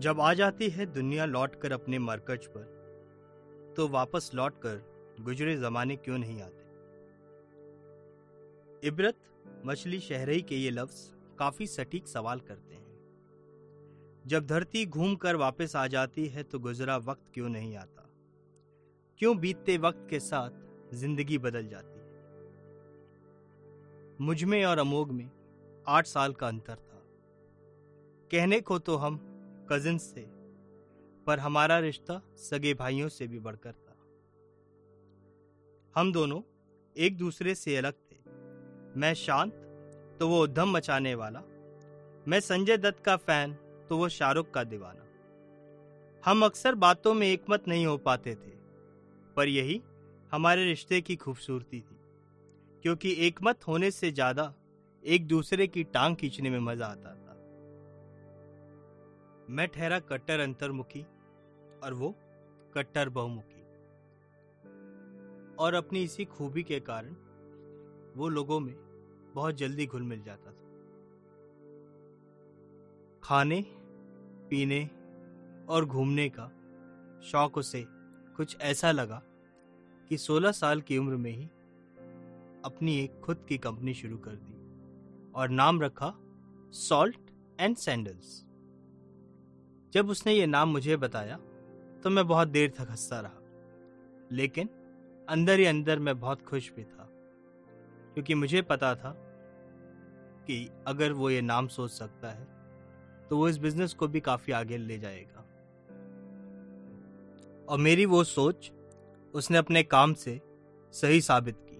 जब आ जाती है दुनिया लौटकर अपने मरकज पर तो वापस लौटकर गुजरे जमाने क्यों नहीं आते? इबरत मछली शहरई के ये लफ्ज काफ़ी सटीक सवाल करते हैं। जब धरती घूमकर वापस आ जाती है तो गुजरा वक्त क्यों नहीं आता? क्यों बीतते वक्त के साथ ज़िंदगी बदल जाती है? मुझमें और अमोग में आठ साल का अंतर था। कहने को तो हम कजिन्स थे पर हमारा रिश्ता सगे भाइयों से भी बढ़कर था। हम दोनों एक दूसरे से अलग थे। मैं शांत तो वो उद्धम मचाने वाला। मैं संजय दत्त का फ़ैन तो वो शाहरुख का दीवाना। हम अक्सर बातों में एकमत नहीं हो पाते थे, पर यही हमारे रिश्ते की खूबसूरती थी, क्योंकि एकमत होने से ज़्यादा एक दूसरे की टांग खींचने में मज़ा आता था। मैं ठहरा कट्टर अंतर्मुखी और वो कट्टर बहुमुखी। और अपनी इसी खूबी के कारण वो लोगों में बहुत जल्दी घुल मिल जाता था। खाने, पीने और घूमने का शौक उसे कुछ ऐसा लगा कि 16 साल की उम्र में ही अपनी एक खुद की कंपनी शुरू कर दी और नाम रखा सॉल्ट एंड सैंडल्स। जब उसने ये नाम मुझे बताया तो मैं बहुत देर तक हंसता रहा। लेकिन अंदर ही अंदर मैं बहुत खुश भी था, क्योंकि मुझे पता था कि अगर वो ये नाम सोच सकता है तो वो इस बिज़नेस को भी काफ़ी आगे ले जाएगा। और मेरी वो सोच उसने अपने काम से सही साबित की।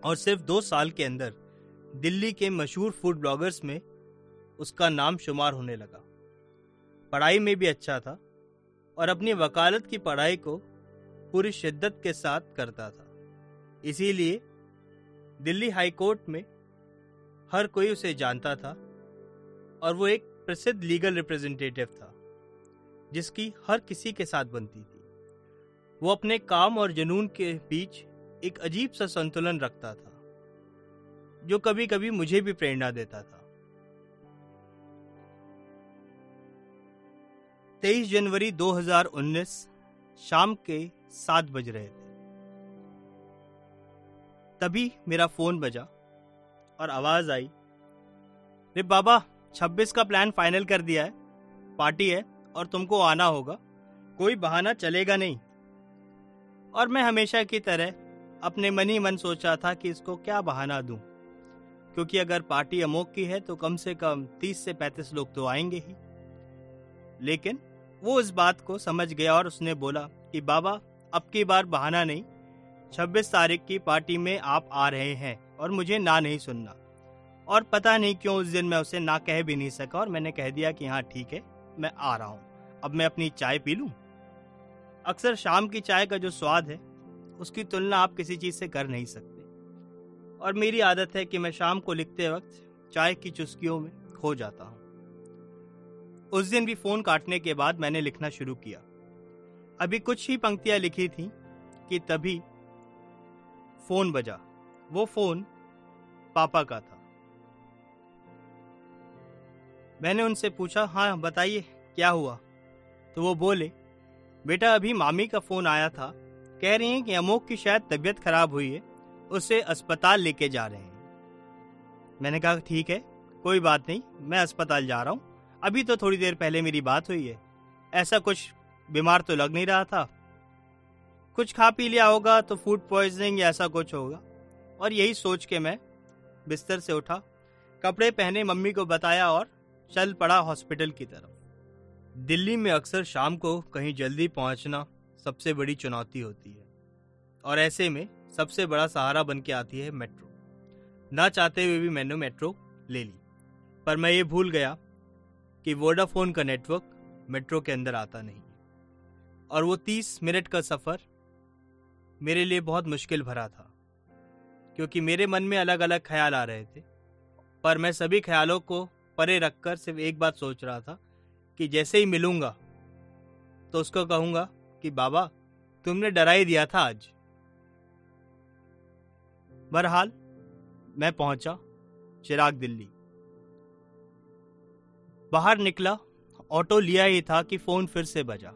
और सिर्फ़ दो साल के अंदर दिल्ली के मशहूर फ़ूड ब्लॉगर्स में उसका नाम शुमार होने लगा। पढ़ाई में भी अच्छा था और अपनी वकालत की पढ़ाई को पूरी शिद्दत के साथ करता था। इसीलिए दिल्ली हाई कोर्ट में हर कोई उसे जानता था और वो एक प्रसिद्ध लीगल रिप्रेजेंटेटिव था, जिसकी हर किसी के साथ बनती थी। वो अपने काम और जुनून के बीच एक अजीब सा संतुलन रखता था, जो कभी कभी मुझे भी प्रेरणा देता था। 23 जनवरी 2019 शाम के सात बज रहे थे। तभी मेरा फ़ोन बजा और आवाज़ आई। रे बाबा 26 का प्लान फाइनल कर दिया है। पार्टी है और तुमको आना होगा। कोई बहाना चलेगा नहीं। और मैं हमेशा की तरह अपने मन ही मन सोचा था कि इसको क्या बहाना दूँ। क्योंकि अगर पार्टी अमोक की है तो कम से कम 30 से 35 लोग तो आएँगे ही। लेकिन वो इस बात को समझ गया और उसने बोला कि बाबा, अब की बार बहाना नहीं। 26 तारीख की पार्टी में आप आ रहे हैं और मुझे ना नहीं सुनना। और पता नहीं क्यों उस दिन मैं उसे ना कह भी नहीं सका और मैंने कह दिया कि हाँ ठीक है, मैं आ रहा हूँ। अब मैं अपनी चाय पी लूँ? अक्सर शाम की चाय का जो स्वाद है, उसकी तुलना आप किसी चीज़ से कर नहीं सकते। और मेरी आदत है कि मैं शाम को लिखते वक्त चाय की चुस्कियों में खो जाता हूँ। उस दिन भी फ़ोन काटने के बाद मैंने लिखना शुरू किया। अभी कुछ ही पंक्तियाँ लिखी थी कि तभी फ़ोन बजा। वो फ़ोन पापा का था। मैंने उनसे पूछा हाँ बताइए, क्या हुआ? तो वो बोले, बेटा, अभी मामी का फ़ोन आया था। कह रही हैं कि अमोक की शायद तबीयत खराब हुई है, उसे अस्पताल लेके जा रहे हैं। मैंने कहा, ठीक है, कोई बात नहीं, मैं अस्पताल जा रहा हूँ। अभी तो थोड़ी देर पहले मेरी बात हुई है। ऐसा कुछ बीमार तो लग नहीं रहा था। कुछ खा पी लिया होगा तो फ़ूड पॉइजनिंग या ऐसा कुछ होगा। और यही सोच के मैं बिस्तर से उठा, कपड़े पहने मम्मी को बताया और चल पड़ा हॉस्पिटल की तरफ़। दिल्ली में अक्सर शाम को कहीं जल्दी पहुँचना सबसे बड़ी चुनौती होती है। और ऐसे में सबसे बड़ा सहारा बन के आती है मेट्रो ना चाहते हुए भी मैंने मेट्रो ले ली। पर मैं ये भूल गया कि वोडाफोन का नेटवर्क मेट्रो के अंदर आता नहीं। और वो तीस मिनट का सफ़र मेरे लिए बहुत मुश्किल भरा था, क्योंकि मेरे मन में अलग अलग ख्याल आ रहे थे। पर मैं सभी ख्यालों को परे रखकर सिर्फ़ एक बात सोच रहा था कि जैसे ही मिलूँगा तो उसको कहूँगा कि, बाबा, तुमने डरा ही दिया था आज। बहरहाल, मैं पहुँचा चिराग दिल्ली। बाहर निकला, ऑटो लिया ही था कि फ़ोन फिर से बजा।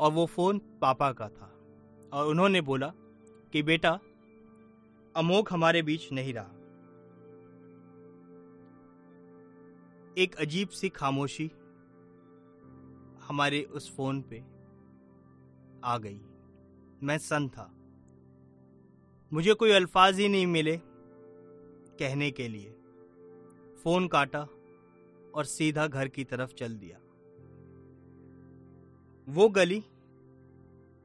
और वो फ़ोन पापा का था। और उन्होंने बोला कि, बेटा अमोक हमारे बीच नहीं रहा। एक अजीब सी खामोशी हमारे उस फ़ोन पे आ गई। मैं सन था। मुझे कोई अल्फाज ही नहीं मिले कहने के लिए। फ़ोन काटा और सीधा घर की तरफ़ चल दिया। वो गली,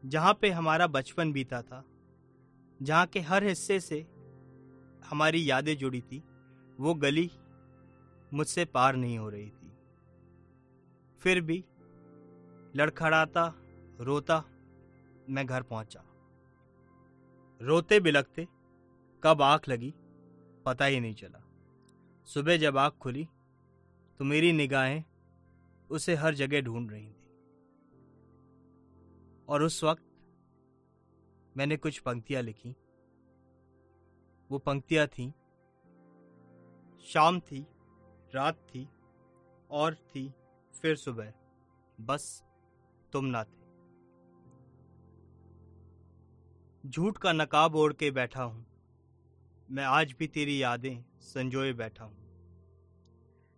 जहाँ पे हमारा बचपन बीता था, जहाँ के हर हिस्से से हमारी यादें जुड़ी थी, वो गली मुझसे पार नहीं हो रही थी। फिर भी लड़खड़ाता, रोता मैं घर पहुँचा। रोते बिलकते कब आँख लगी, पता ही नहीं चला। सुबह जब आँख खुली तो मेरी निगाहें उसे हर जगह ढूंढ रही थी। और उस वक्त मैंने कुछ पंक्तियाँ लिखी। वो पंक्तियाँ थी, शाम थी, रात थी, और थी, फिर सुबह। बस, तुम ना थे। झूठ का नकाब ओढ़ के बैठा हूँ। मैं आज भी तेरी यादें संजोए बैठा हूँ।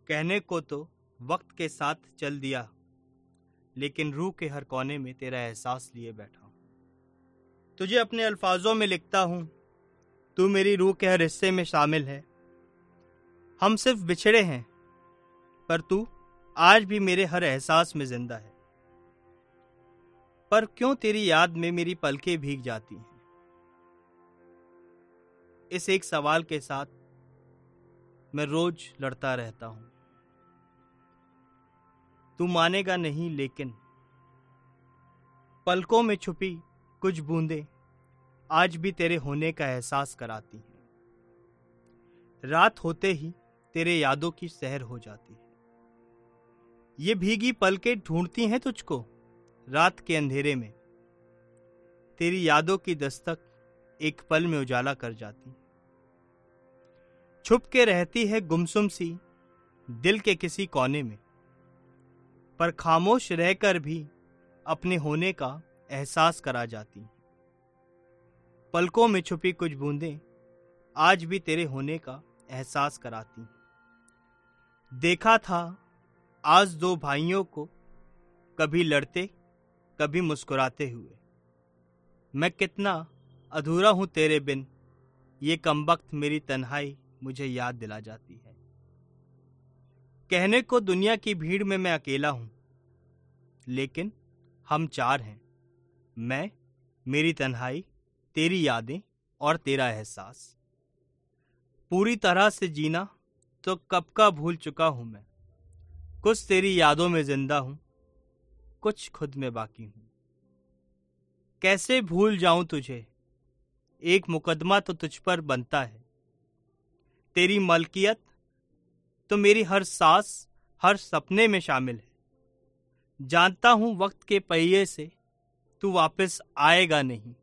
कहने को तो वक्त के साथ चल दिया, लेकिन रूह के हर कोने में तेरा एहसास लिए बैठा हूँ। तुझे अपने अल्फाजों में लिखता हूँ, तू मेरी रूह के हर हिस्से में शामिल है। हम सिर्फ़ बिछड़े हैं, पर तू आज भी मेरे हर एहसास में ज़िंदा है। पर क्यों तेरी याद में मेरी पलकें भीग जाती हैं? इस एक सवाल के साथ मैं रोज लड़ता रहता हूँ। तू मानेगा नहीं, लेकिन पलकों में छुपी कुछ बूंदें आज भी तेरे होने का एहसास कराती हैं। रात होते ही तेरे यादों की सहर हो जाती है। ये भीगी पलकें ढूंढती हैं तुझको रात के अंधेरे में। तेरी यादों की दस्तक एक पल में उजाला कर जाती छुप के रहती है गुमसुम सी दिल के किसी कोने में। पर खामोश रहकर भी अपने होने का एहसास करा जाती पलकों में छुपी कुछ बूंदें आज भी तेरे होने का एहसास कराती देखा था आज दो भाइयों को कभी लड़ते, कभी मुस्कुराते हुए। मैं कितना अधूरा हूँ तेरे बिन, ये कम वक्त मेरी तन्हाई मुझे याद दिला जाती है। कहने को दुनिया की भीड़ में मैं अकेला हूँ लेकिन हम चार हैं। मैं, मेरी तन्हाई, तेरी यादें और तेरा एहसास। पूरी तरह से जीना तो कब का भूल चुका हूँ मैं। कुछ तेरी यादों में ज़िंदा हूँ, कुछ खुद में बाकी हूँ। कैसे भूल जाऊँ तुझे? एक मुकदमा तो तुझ पर बनता है। तेरी मलकियत तो मेरी हर सांस, हर सपने में शामिल है। जानता हूँ वक्त के पहिए से तू वापस आएगा नहीं।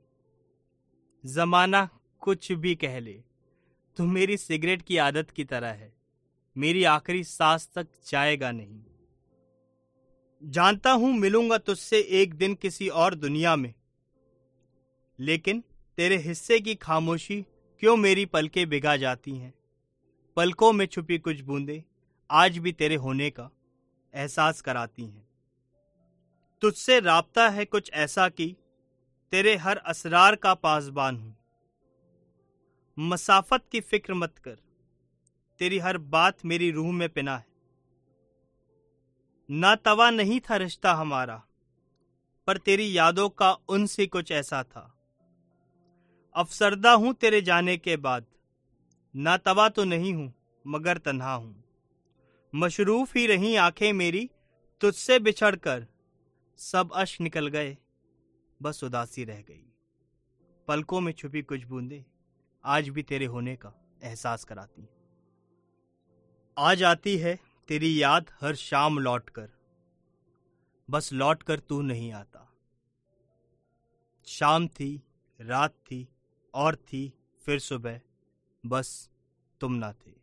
जमाना कुछ भी कह ले, तू मेरी सिगरेट की आदत की तरह है। मेरी आखिरी सांस तक जाएगा नहीं। जानता हूँ मिलूँगा तुझसे एक दिन किसी और दुनिया में। लेकिन तेरे हिस्से की खामोशी क्यों मेरी पलकें बिगा जाती हैं? पलकों में छुपी कुछ बूंदे आज भी तेरे होने का एहसास कराती हैं। तुझसे राबता है कुछ ऐसा कि तेरे हर असरार का पासबान हूँ। मसाफत की फ़िक्र मत कर। तेरी हर बात मेरी रूह में पिना है। ना तवा नहीं था रिश्ता हमारा, पर तेरी यादों का उनसे कुछ ऐसा था। अफसरदा हूँ तेरे जाने के बाद। ना तवा तो नहीं हूँ, मगर तन्हा हूँ। मशरूफ ही रही आँखें मेरी, तुझसे बिछड़कर सब अश निकल गए, बस उदासी रह गई। पलकों में छुपी कुछ बूंदे, आज भी तेरे होने का एहसास कराती आ जाती है तेरी याद हर शाम लौट कर बस लौट कर तू नहीं आता। शाम थी, रात थी, और थी, फिर सुबह, बस तुम ना थे।